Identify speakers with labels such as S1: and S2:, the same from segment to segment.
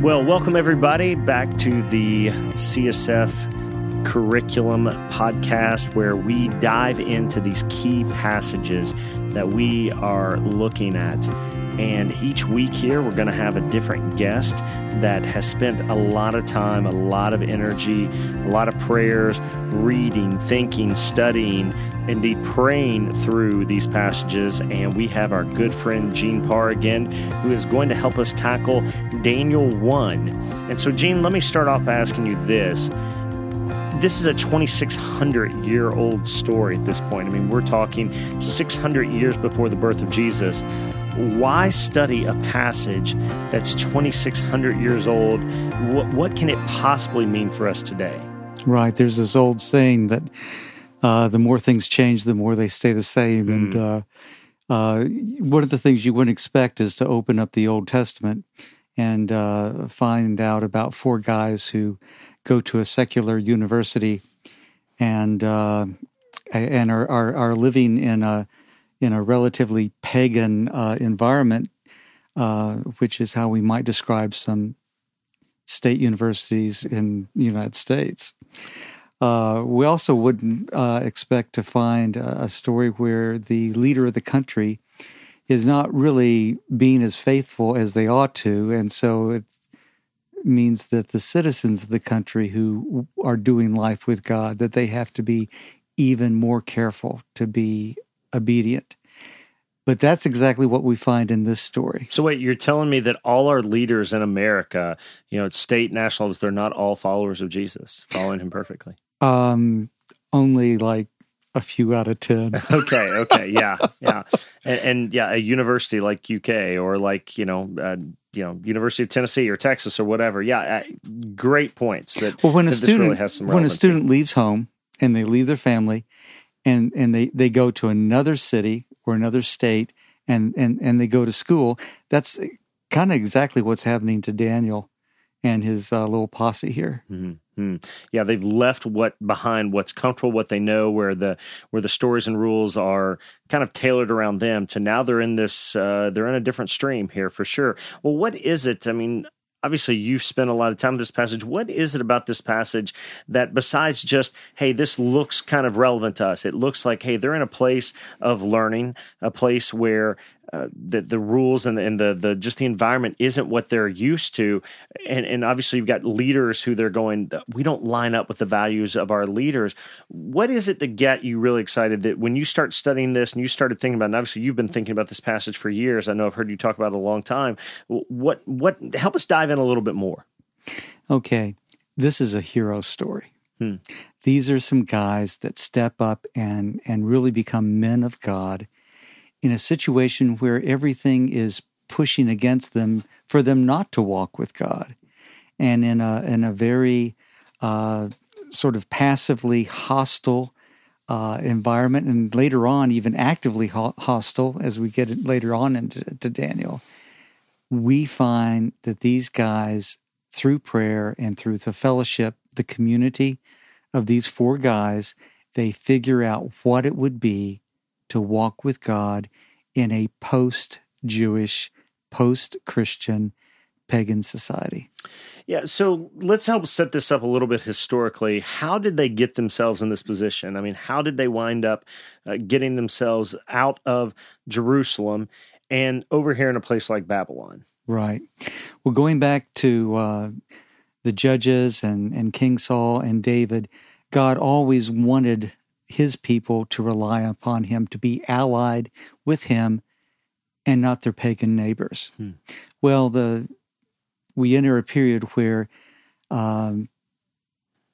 S1: Well, welcome everybody back to the CSF curriculum podcast where we dive into these key passages that we are looking at. And each week here, we're going to have a different guest that has spent a lot of time, a lot of energy, a lot of prayers, reading, thinking, studying, indeed praying through these passages. And we have our good friend Gene Parr again, who is going to help us tackle Daniel 1. And so, Gene, let me start off by asking you this this is a 2600 year old story at this point. I mean, we're talking 600 years before the birth of Jesus. Why study a passage that's 2600 years old? What, what can it possibly mean for us today?
S2: Right. There's this old saying that uh, the more things change, the more they stay the same. Mm. And uh, uh, one of the things you wouldn't expect is to open up the Old Testament and uh, find out about four guys who go to a secular university and uh, and are, are, are living in a in a relatively pagan uh, environment, uh, which is how we might describe some state universities in the United States. Uh, we also wouldn't uh, expect to find a story where the leader of the country is not really being as faithful as they ought to, and so it means that the citizens of the country who are doing life with God that they have to be even more careful to be obedient. But that's exactly what we find in this story.
S1: So wait, you're telling me that all our leaders in America, you know, state, national, they're not all followers of Jesus, following him perfectly.
S2: Um, only like a few out of 10.
S1: okay. Okay. Yeah. Yeah. And, and, yeah, a university like UK or like, you know, uh, you know, University of Tennessee or Texas or whatever. Yeah. Uh, great points that,
S2: well, when a student, really when a student leaves home and they leave their family and, and they, they go to another city or another state and, and, and they go to school, that's kind of exactly what's happening to Daniel and his uh, little posse here.
S1: Mm-hmm. Hmm. Yeah, they've left what behind what's comfortable, what they know, where the where the stories and rules are kind of tailored around them. To now they're in this, uh, they're in a different stream here for sure. Well, what is it? I mean, obviously you've spent a lot of time with this passage. What is it about this passage that besides just, hey, this looks kind of relevant to us? It looks like, hey, they're in a place of learning, a place where uh, the the rules and the, and the the just the environment isn't what they're used to, and and obviously you've got leaders who they're going. We don't line up with the values of our leaders. What is it that get you really excited that when you start studying this and you started thinking about? And obviously you've been thinking about this passage for years. I know I've heard you talk about it a long time. What what help us dive in a little bit more.
S2: Okay, this is a hero story. Hmm. These are some guys that step up and and really become men of God in a situation where everything is pushing against them for them not to walk with God, and in a in a very uh, sort of passively hostile uh, environment, and later on even actively ho- hostile as we get later on into Daniel, we find that these guys through prayer and through the fellowship, the community of these four guys, they figure out what it would be to walk with God in a post Jewish, post Christian, pagan society.
S1: Yeah, so let's help set this up a little bit historically. How did they get themselves in this position? I mean, how did they wind up uh, getting themselves out of Jerusalem and over here in a place like Babylon?
S2: Right. Well, going back to uh, the judges and, and King Saul and David, God always wanted his people to rely upon him, to be allied with him and not their pagan neighbors. Hmm. Well, the we enter a period where um,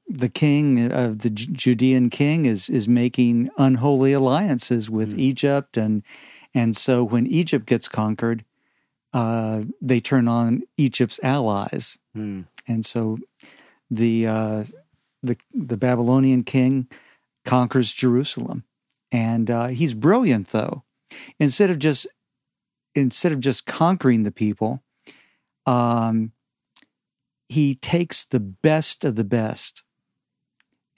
S2: the king of the Judean king is is making unholy alliances with hmm. Egypt, and and so when Egypt gets conquered, uh, they turn on Egypt's allies, hmm. and so the uh, the the Babylonian king conquers Jerusalem. And uh, he's brilliant, though. Instead of just instead of just conquering the people, um, he takes the best of the best,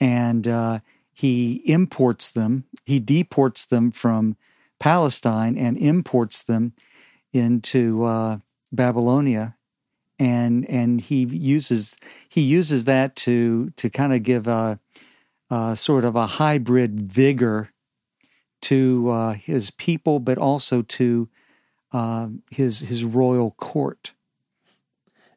S2: and uh, he imports them. He deports them from Palestine and imports them into uh, Babylonia, and and he uses he uses that to to kind of give a, a sort of a hybrid vigor to uh, his people, but also to uh, his his royal court.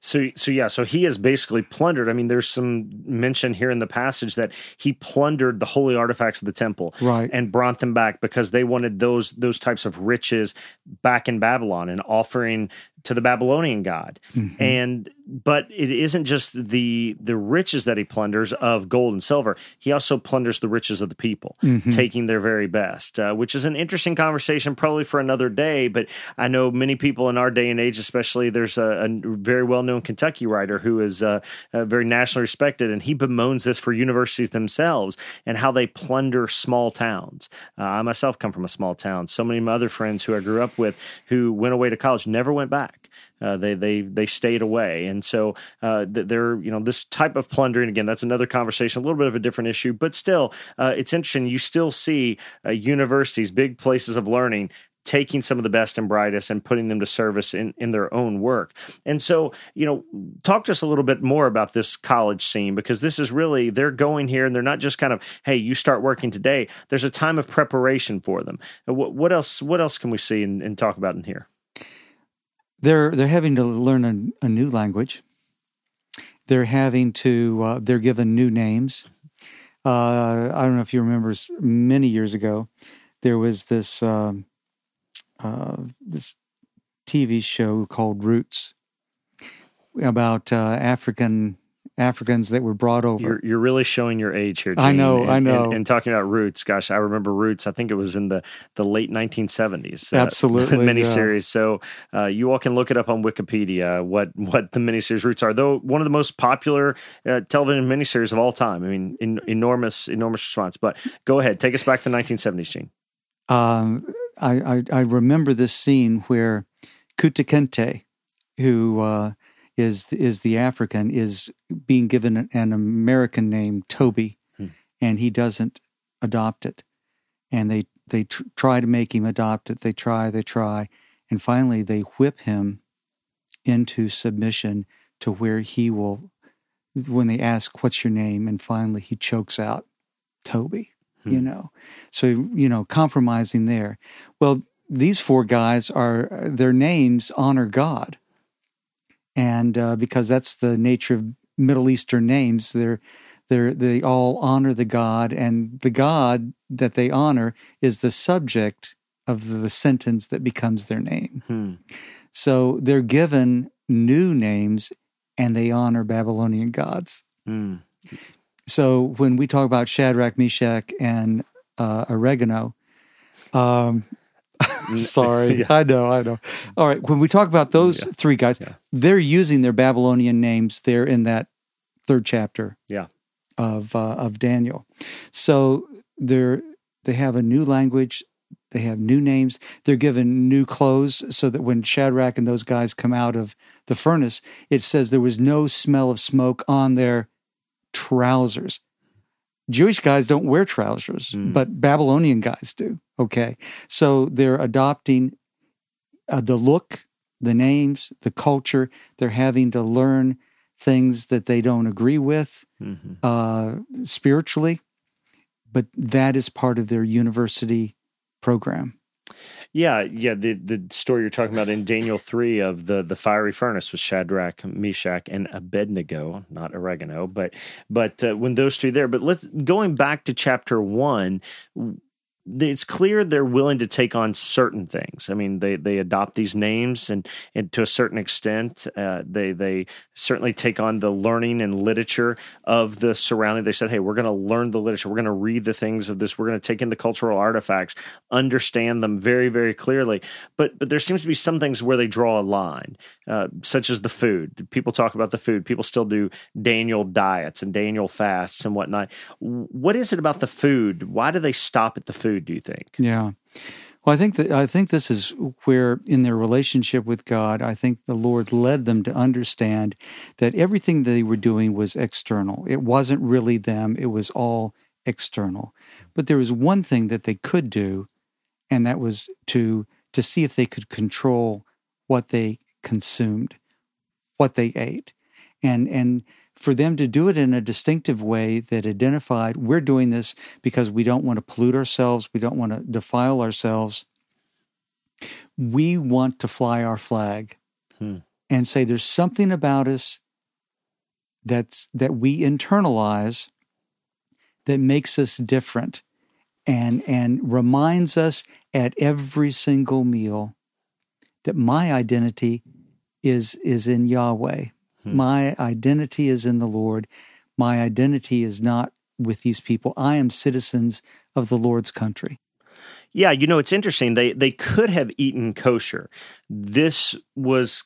S1: So, so yeah, so he has basically plundered. I mean, there's some mention here in the passage that he plundered the holy artifacts of the temple,
S2: right,
S1: and brought them back because they wanted those those types of riches back in Babylon and offering to the Babylonian god. Mm-hmm. And but it isn't just the the riches that he plunders of gold and silver. He also plunders the riches of the people, mm-hmm. taking their very best, uh, which is an interesting conversation, probably for another day. But I know many people in our day and age, especially there's a, a very well known Kentucky writer who is uh, uh, very nationally respected, and he bemoans this for universities themselves and how they plunder small towns. Uh, I myself come from a small town. So many of my other friends who I grew up with who went away to college never went back. Uh, they they they stayed away, and so uh, they're you know this type of plundering again. That's another conversation, a little bit of a different issue, but still, uh, it's interesting. You still see uh, universities, big places of learning, taking some of the best and brightest and putting them to service in, in their own work. And so, you know, talk to us a little bit more about this college scene because this is really, they're going here and they're not just kind of, hey, you start working today. There's a time of preparation for them. What, what else, what else can we see and, and talk about in here?
S2: They're they're having to learn a, a new language. They're having to uh, they're given new names. Uh, I don't know if you remember many years ago, there was this um, uh, this TV show called Roots about uh, African Africans that were brought over.
S1: You're, you're really showing your age here. Gene.
S2: I know,
S1: and,
S2: I know.
S1: And, and, talking about Roots, gosh, I remember Roots. I think it was in the, the late 1970s.
S2: Uh, Absolutely,
S1: miniseries. Yeah. So uh, you all can look it up on Wikipedia what what the miniseries Roots are. Though one of the most popular uh, television miniseries of all time. I mean, in, enormous enormous response. But go ahead, take us back to the 1970s, Gene.
S2: Um, I, I, I remember this scene where Kunta Kinte, who uh, is is the African is being given an American name Toby, hmm. and he doesn't adopt it, and they they tr- try to make him adopt it. They try, they try, and finally they whip him into submission to where he will. When they ask, "What's your name?" and finally he chokes out, "Toby." Hmm. You know, so you know, compromising there. Well, these four guys are their names honor God and uh, because that's the nature of Middle Eastern names, they're they they all honor the god, and the god that they honor is the subject of the sentence that becomes their name. Hmm. So they're given new names, and they honor Babylonian gods. Hmm. So when we talk about Shadrach, Meshach, and uh, oregano, um, Sorry. yeah. I know, I know. All right. When we talk about those yeah. three guys, yeah. they're using their Babylonian names there in that third chapter
S1: yeah.
S2: of uh, of Daniel. So they're they have a new language, they have new names, they're given new clothes so that when Shadrach and those guys come out of the furnace, it says there was no smell of smoke on their trousers. Jewish guys don't wear trousers, mm. but Babylonian guys do. Okay. So they're adopting uh, the look, the names, the culture. They're having to learn things that they don't agree with mm-hmm. uh, spiritually, but that is part of their university program.
S1: Yeah, yeah. The the story you're talking about in Daniel three of the the fiery furnace with Shadrach, Meshach, and Abednego, not oregano, but but uh, when those three there. But let's going back to chapter one it's clear they're willing to take on certain things. I mean, they they adopt these names, and and to a certain extent, uh, they they certainly take on the learning and literature of the surrounding. They said, "Hey, we're going to learn the literature. We're going to read the things of this. We're going to take in the cultural artifacts, understand them very very clearly." But but there seems to be some things where they draw a line, uh, such as the food. People talk about the food. People still do Daniel diets and Daniel fasts and whatnot. What is it about the food? Why do they stop at the food? Food, do you think?
S2: Yeah. Well, I think that I think this is where, in their relationship with God, I think the Lord led them to understand that everything they were doing was external. It wasn't really them; it was all external. But there was one thing that they could do, and that was to to see if they could control what they consumed, what they ate. And, and for them to do it in a distinctive way that identified we're doing this because we don't want to pollute ourselves, we don't want to defile ourselves. We want to fly our flag hmm. and say there's something about us that's that we internalize that makes us different and and reminds us at every single meal that my identity is is in Yahweh. Hmm. My identity is in the Lord. My identity is not with these people. I am citizens of the Lord's country.
S1: Yeah, you know it's interesting. They they could have eaten kosher. This was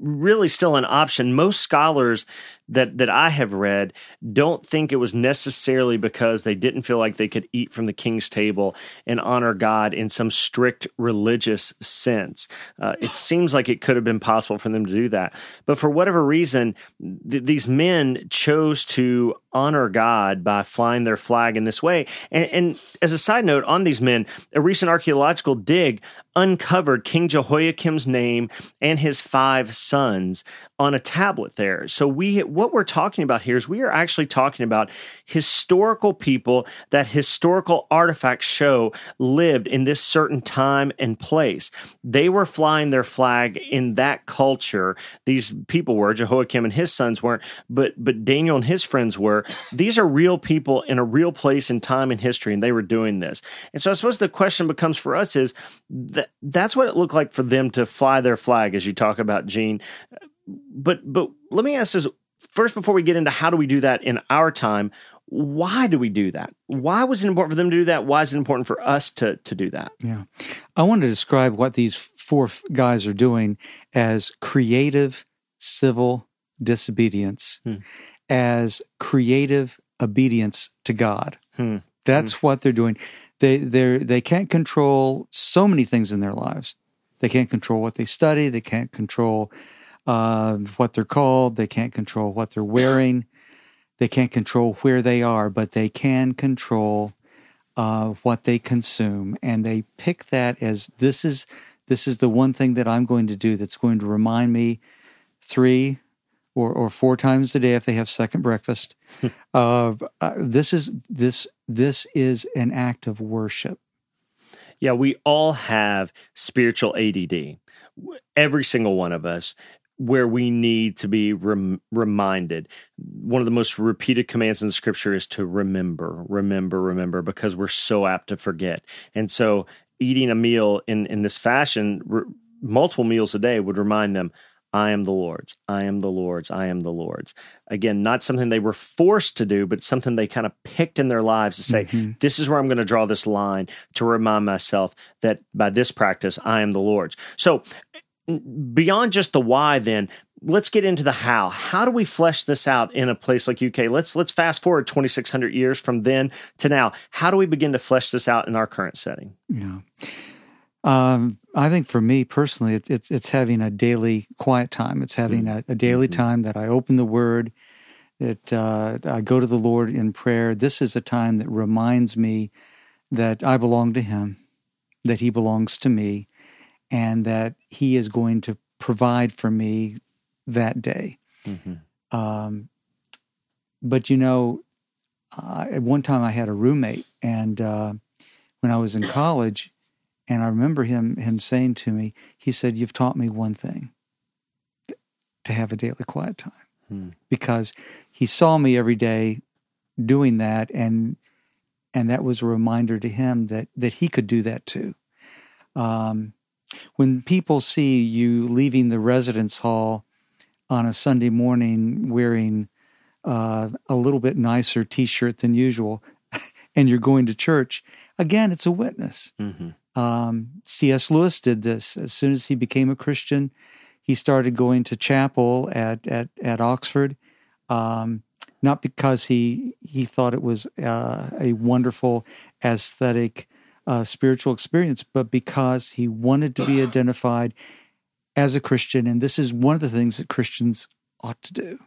S1: really still an option. Most scholars that that I have read don't think it was necessarily because they didn't feel like they could eat from the king's table and honor God in some strict religious sense. Uh, it seems like it could have been possible for them to do that, but for whatever reason, th- these men chose to honor God by flying their flag in this way. And, and as a side note on these men, a recent archaeological dig uncovered King Jehoiakim's name and his five sons on a tablet there. So we what we're talking about here is we are actually talking about historical people that historical artifacts show lived in this certain time and place. They were flying their flag in that culture. These people were Jehoiakim and his sons weren't, but but Daniel and his friends were. These are real people in a real place and time in history and they were doing this. And so I suppose the question becomes for us is that that's what it looked like for them to fly their flag as you talk about Gene. But but let me ask this first before we get into how do we do that in our time why do we do that? Why was it important for them to do that? Why is it important for us to to do that?
S2: Yeah. I want to describe what these four guys are doing as creative civil disobedience. Hmm. As creative obedience to god hmm. that's hmm. what they're doing they they they can't control so many things in their lives they can't control what they study they can't control uh, what they're called. They can't control what they're wearing. They can't control where they are, but they can control uh, what they consume. And they pick that as this is this is the one thing that I'm going to do that's going to remind me three or, or four times a day if they have second breakfast. of uh, this is this this is an act of worship.
S1: Yeah, we all have spiritual ADD. Every single one of us where we need to be rem- reminded. One of the most repeated commands in the scripture is to remember, remember, remember, because we're so apt to forget. And so, eating a meal in, in this fashion, re- multiple meals a day, would remind them, I am the Lord's, I am the Lord's, I am the Lord's. Again, not something they were forced to do, but something they kind of picked in their lives to say, mm-hmm. this is where I'm going to draw this line to remind myself that by this practice, I am the Lord's. So, beyond just the why then let's get into the how how do we flesh this out in a place like uk let's let's fast forward 2600 years from then to now how do we begin to flesh this out in our current setting
S2: yeah um, I think for me personally, it, it's it's having a daily quiet time. It's having mm-hmm. a, a, daily mm-hmm. time that I open the Word, that uh, I go to the Lord in prayer. This is a time that reminds me that I belong to Him, that He belongs to me, and that He is going to provide for me that day. Mm-hmm. Um, but you know, uh, at one time I had a roommate, and uh, when I was in college, and I remember him him saying to me, he said, "You've taught me one thing: to have a daily quiet time." Hmm. Because he saw me every day doing that, and and that was a reminder to him that that he could do that too. Um, when people see you leaving the residence hall on a Sunday morning wearing uh, a little bit nicer t shirt than usual and you're going to church, again, it's a witness. Mm-hmm. Um, C.S. Lewis did this. As soon as he became a Christian, he started going to chapel at, at, at Oxford. Um, not because he he thought it was uh, a wonderful aesthetic uh, spiritual experience, but because he wanted to be identified as a Christian. And this is one of the things that Christians ought to do.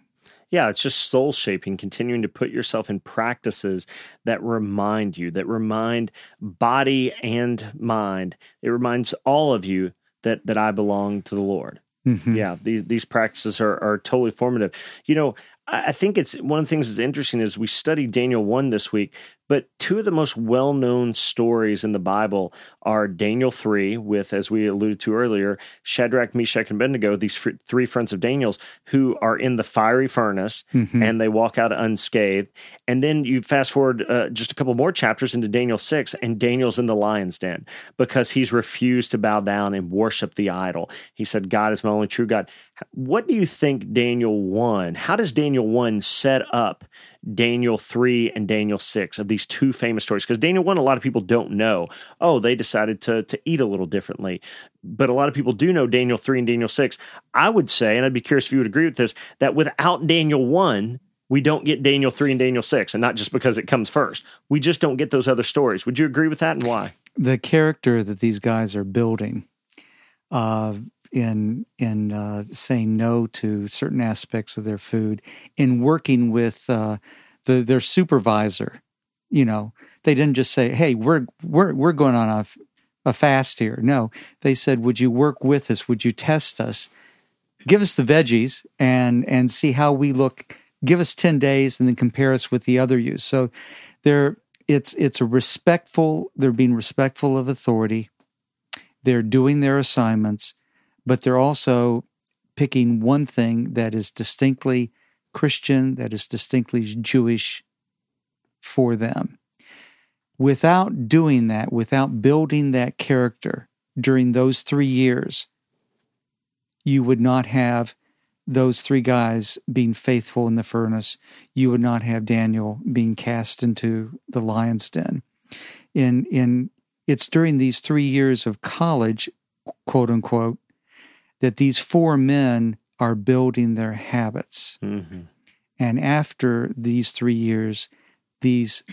S1: Yeah, it's just soul shaping, continuing to put yourself in practices that remind you, that remind body and mind. It reminds all of you that that I belong to the Lord. Mm-hmm. Yeah, these these practices are are totally formative. You know, I think it's one of the things that's interesting is we studied Daniel 1 this week, but two of the most well known stories in the Bible are Daniel 3, with, as we alluded to earlier, Shadrach, Meshach, and Abednego, these f- three friends of Daniel's who are in the fiery furnace mm-hmm. and they walk out unscathed. And then you fast forward uh, just a couple more chapters into Daniel 6, and Daniel's in the lion's den because he's refused to bow down and worship the idol. He said, God is my only true God. What do you think Daniel 1? How does Daniel 1 set up Daniel 3 and Daniel 6 of these two famous stories? Because Daniel 1, a lot of people don't know. Oh, they decided to, to eat a little differently. But a lot of people do know Daniel 3 and Daniel 6. I would say, and I'd be curious if you would agree with this, that without Daniel 1, we don't get Daniel 3 and Daniel 6, and not just because it comes first. We just don't get those other stories. Would you agree with that and why?
S2: The character that these guys are building uh, in in uh, saying no to certain aspects of their food, in working with uh, the, their supervisor. You know, they didn't just say, "Hey, we're we're we're going on a, a fast here." No, they said, "Would you work with us? Would you test us? Give us the veggies and and see how we look. Give us ten days, and then compare us with the other use." So, they're it's it's a respectful. They're being respectful of authority. They're doing their assignments but they're also picking one thing that is distinctly Christian, that is distinctly Jewish for them. Without doing that, without building that character during those three years, you would not have those three guys being faithful in the furnace. You would not have Daniel being cast into the lion's den. In in it's during these three years of college, quote unquote, that these four men are building their habits. Mm-hmm. And after these three years, these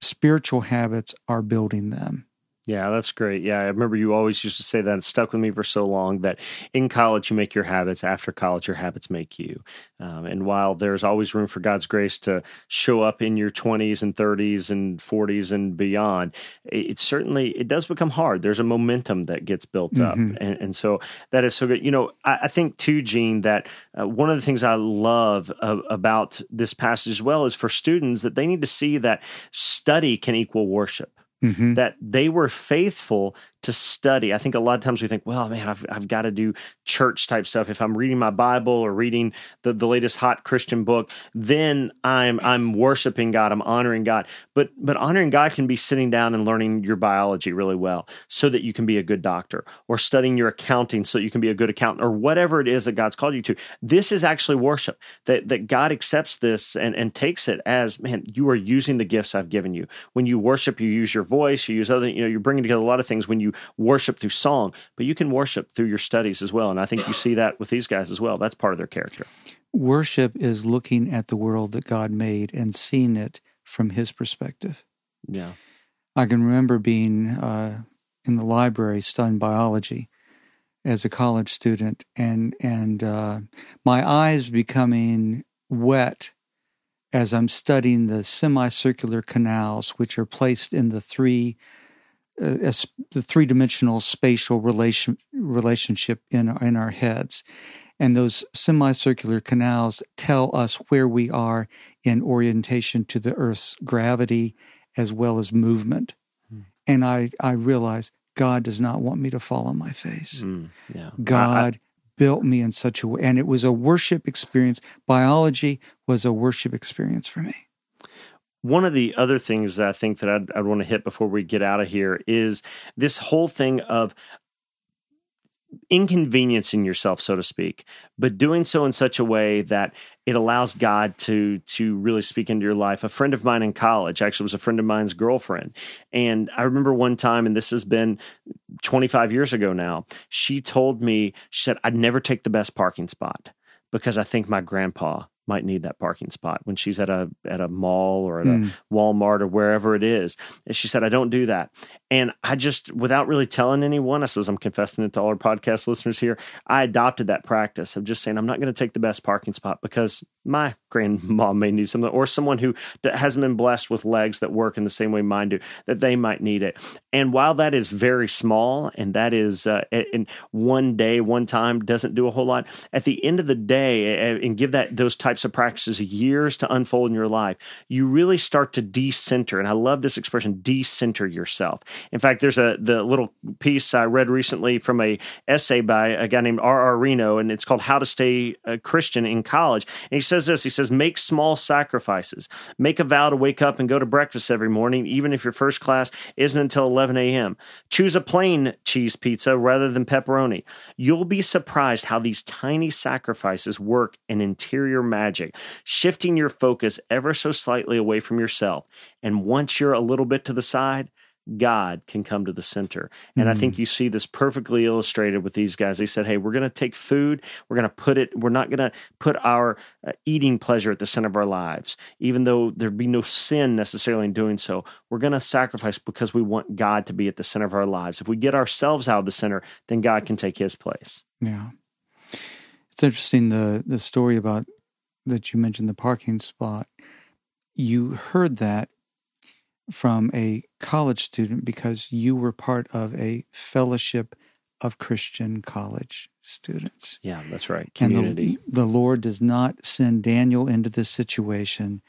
S2: spiritual habits are building them.
S1: Yeah, that's great. Yeah, I remember you always used to say that. It stuck with me for so long that in college you make your habits. After college, your habits make you. Um, and while there's always room for God's grace to show up in your 20s and 30s and 40s and beyond, it, it certainly it does become hard. There's a momentum that gets built up, mm-hmm. and, and, so that is so good. You know, I, I think too, Gene, that uh, one of the things I love uh, about this passage as well is for students that they need to see that study can equal worship mm-hmm. that they were faithful to study. I think a lot of times we think, well, man, I've, I've got to do church type stuff. If I'm reading my Bible or reading the, the latest hot Christian book, then I'm I'm worshiping God. I'm honoring God. But but honoring God can be sitting down and learning your biology really well so that you can be a good doctor, or studying your accounting so you can be a good accountant, or whatever it is that God's called you to. This is actually worship. That that God accepts this and, and takes it as, man, you are using the gifts I've given you. When you worship, you use your voice, you use other, you know, you're bringing together a lot of things when you worship through song, but you can worship through your studies as well. And I think you see that with these guys as well. That's part of their character.
S2: Worship is looking at the world that God made and seeing it from His perspective.
S1: Yeah.
S2: I can remember being uh, in the library studying biology as a college student, and and uh, my eyes becoming wet as I'm studying the semicircular canals, which are placed in the three uh, the three dimensional spatial relation relationship in in our heads, and those semicircular canals tell us where we are in orientation to the Earth's gravity as well as movement. Mm. And I I realize God does not want me to fall on my face. Mm, yeah. God. I, I, built me in such a way and it was a worship experience biology was a worship experience for me
S1: one of the other things that I think that I'd, I'd want to hit before we get out of here is this whole thing of inconveniencing yourself, so to speak, but doing so in such a way that it allows God to to really speak into your life. A friend of mine in college actually was a friend of mine's girlfriend, and I remember one time, and this has been 25 years ago now. She told me she said I'd never take the best parking spot because I think my grandpa might need that parking spot when she's at a at a mall or at mm. a hmm. Walmart or wherever it is. And she said, I don't do that. And I just, without really telling anyone, I suppose I'm confessing it to all our podcast listeners here, I adopted that practice of just saying, I'm not going to take the best parking spot because my grandma may need something, or someone who hasn't been blessed with legs that work in the same way mine do, that they might need it. And while that is very small, and that is uh, in one day, one time doesn't do a whole lot, at the end of the day, and give that those types of practices years to unfold in your life, you really start to decenter. And I love this expression, decenter yourself. In fact, there's a the little piece I read recently from a essay by a guy named R. R. Reno, and it's called "How to Stay a Christian in College." And he says this: He says, "Make small sacrifices. Make a vow to wake up and go to breakfast every morning, even if your first class isn't until 11 a.m. Choose a plain cheese pizza rather than pepperoni. You'll be surprised how these tiny sacrifices work in interior magic, shifting your focus ever so slightly away from yourself. And once you're a little bit to the side." God can come to the center. And mm. I think mm. you see this perfectly illustrated with these guys. They said, Hey, we're going to take food, we're going to put it, we're not going to put our uh, eating pleasure at the center of our lives, even though there'd be no sin necessarily in doing so. We're going to sacrifice because we want God to be at the center of our lives. If we get ourselves out of the center, then God can take his place.
S2: Yeah. It's interesting the the story about that you mentioned the parking spot. You heard that from a college student because you were part of a fellowship of Christian college students.
S1: Yeah, that's right. Community.
S2: The, the Lord does not send Daniel into this situation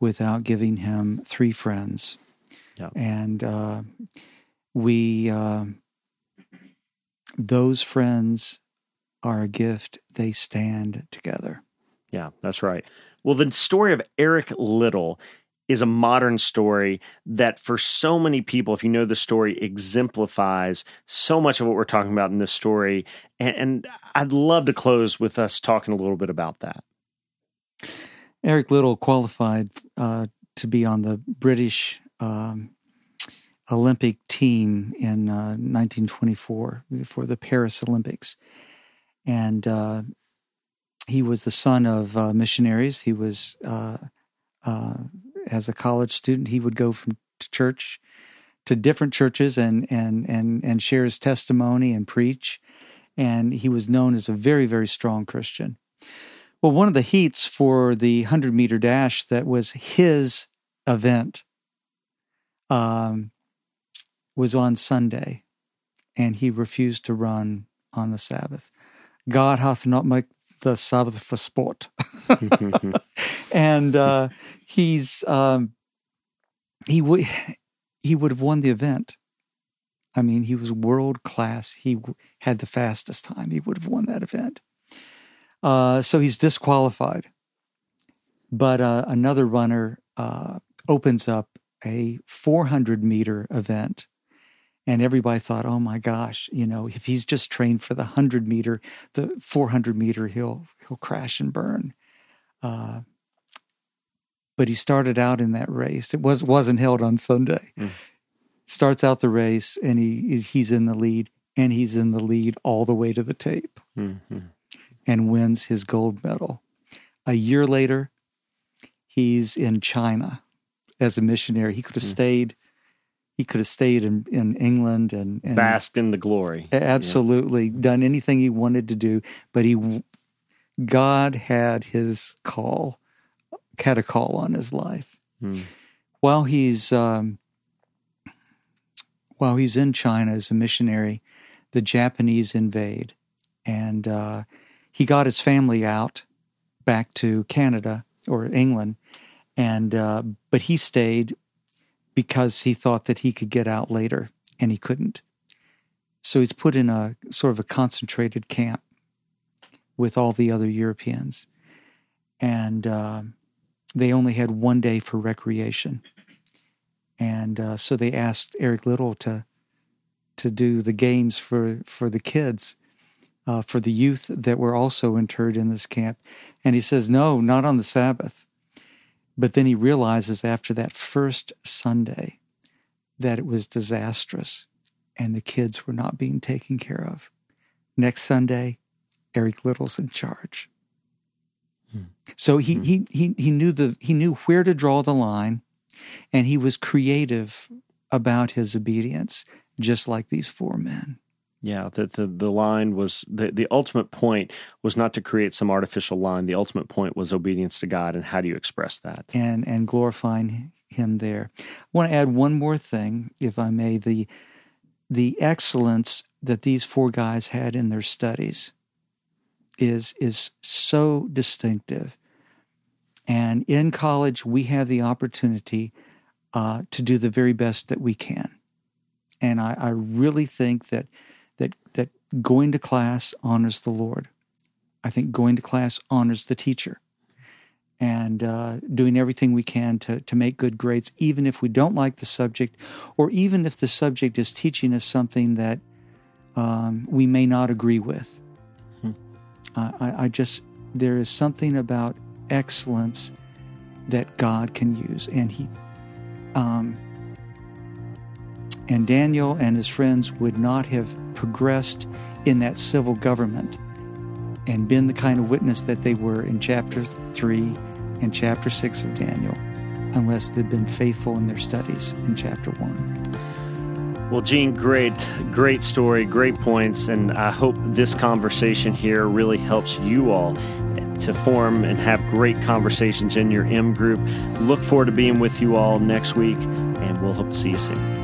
S2: without giving him three friends. Yeah. And uh, we, uh, those friends are a gift. They stand together.
S1: Yeah, that's right. Well, the story of Eric Liddell is a modern story that for so many people if you know the story exemplifies so much of what we're talking about in this story. And, and i'd love to close with us talking a little bit about that.
S2: Eric Liddell qualified uh, to be on the british um, olympic team in uh, 1924 for the paris olympics. And uh, he was the son of uh, missionaries. He was uh, uh, as a college student, he would go from church to different churches and and and and share his testimony and preach. And he was known as a very very strong Christian. Well, one of the heats for the hundred meter dash that was his event um, was on Sunday, and he refused to run on the Sabbath. God hath not made the Sabbath for sport. and uh, he's um, he would he would have won the event. I mean, he was world class. He had the fastest time. He would have won that event. Uh, so he's disqualified. But uh, another runner uh, opens up a 400 meter event and everybody thought, "Oh my gosh, you know, if he's just trained for the hundred meter, the four hundred meter, he'll he'll crash and burn." But he started out in that race. It was wasn't held on Sunday. Mm. Starts out the race, and he he's in the lead, and he's in the lead all the way to the tape, mm-hmm. and wins his gold medal. A year later, he's in China as a missionary. He could have mm. stayed he could have stayed in, in England and, and
S1: basked in the glory.
S2: Absolutely, yeah. done anything he wanted to do, but he, God had his call, had a call on his life. Hmm. While he's um, while he's in China as a missionary, the Japanese invade, and uh, he got his family out back to Canada or England, and uh, but he stayed because he thought that he could get out later and he couldn't. So he's put in a sort of a concentrated camp with all the other Europeans. And uh, they only had one day for recreation. And uh, so they asked Eric Liddell to to do the games for, for the kids, uh, for the youth that were also interred in this camp. And he says, No, not on the Sabbath. But then he realizes after that first Sunday that it was disastrous and the kids were not being taken care of. Next Sunday, Eric Liddell's in charge. So he, hmm. he he he knew the he knew where to draw the line and he was creative about his obedience, just like these four men.
S1: Yeah, the, the, the line was the, the ultimate point was not to create some artificial line. The ultimate point was obedience to God, and how do you express that?
S2: And and glorifying Him there. I want to add one more thing, if I may. The the excellence that these four guys had in their studies is is so distinctive. And in college, we have the opportunity uh, to do the very best that we can. And I, I really think that that that going to class honors the Lord. I think going to class honors the teacher, and uh, doing everything we can to to make good grades, even if we don't like the subject, or even if the subject is teaching us something that um, we may not agree with. I, I just there is something about excellence that God can use, and He. Um, and Daniel and his friends would not have progressed in that civil government and been the kind of witness that they were in chapter 3 and chapter 6 of Daniel unless they'd been faithful in their studies in chapter 1.
S1: Well, Gene, great, great story, great points, and I hope this conversation here really helps you all to form and have great conversations in your M group. Look forward to being with you all next week, and we'll hope to see you soon.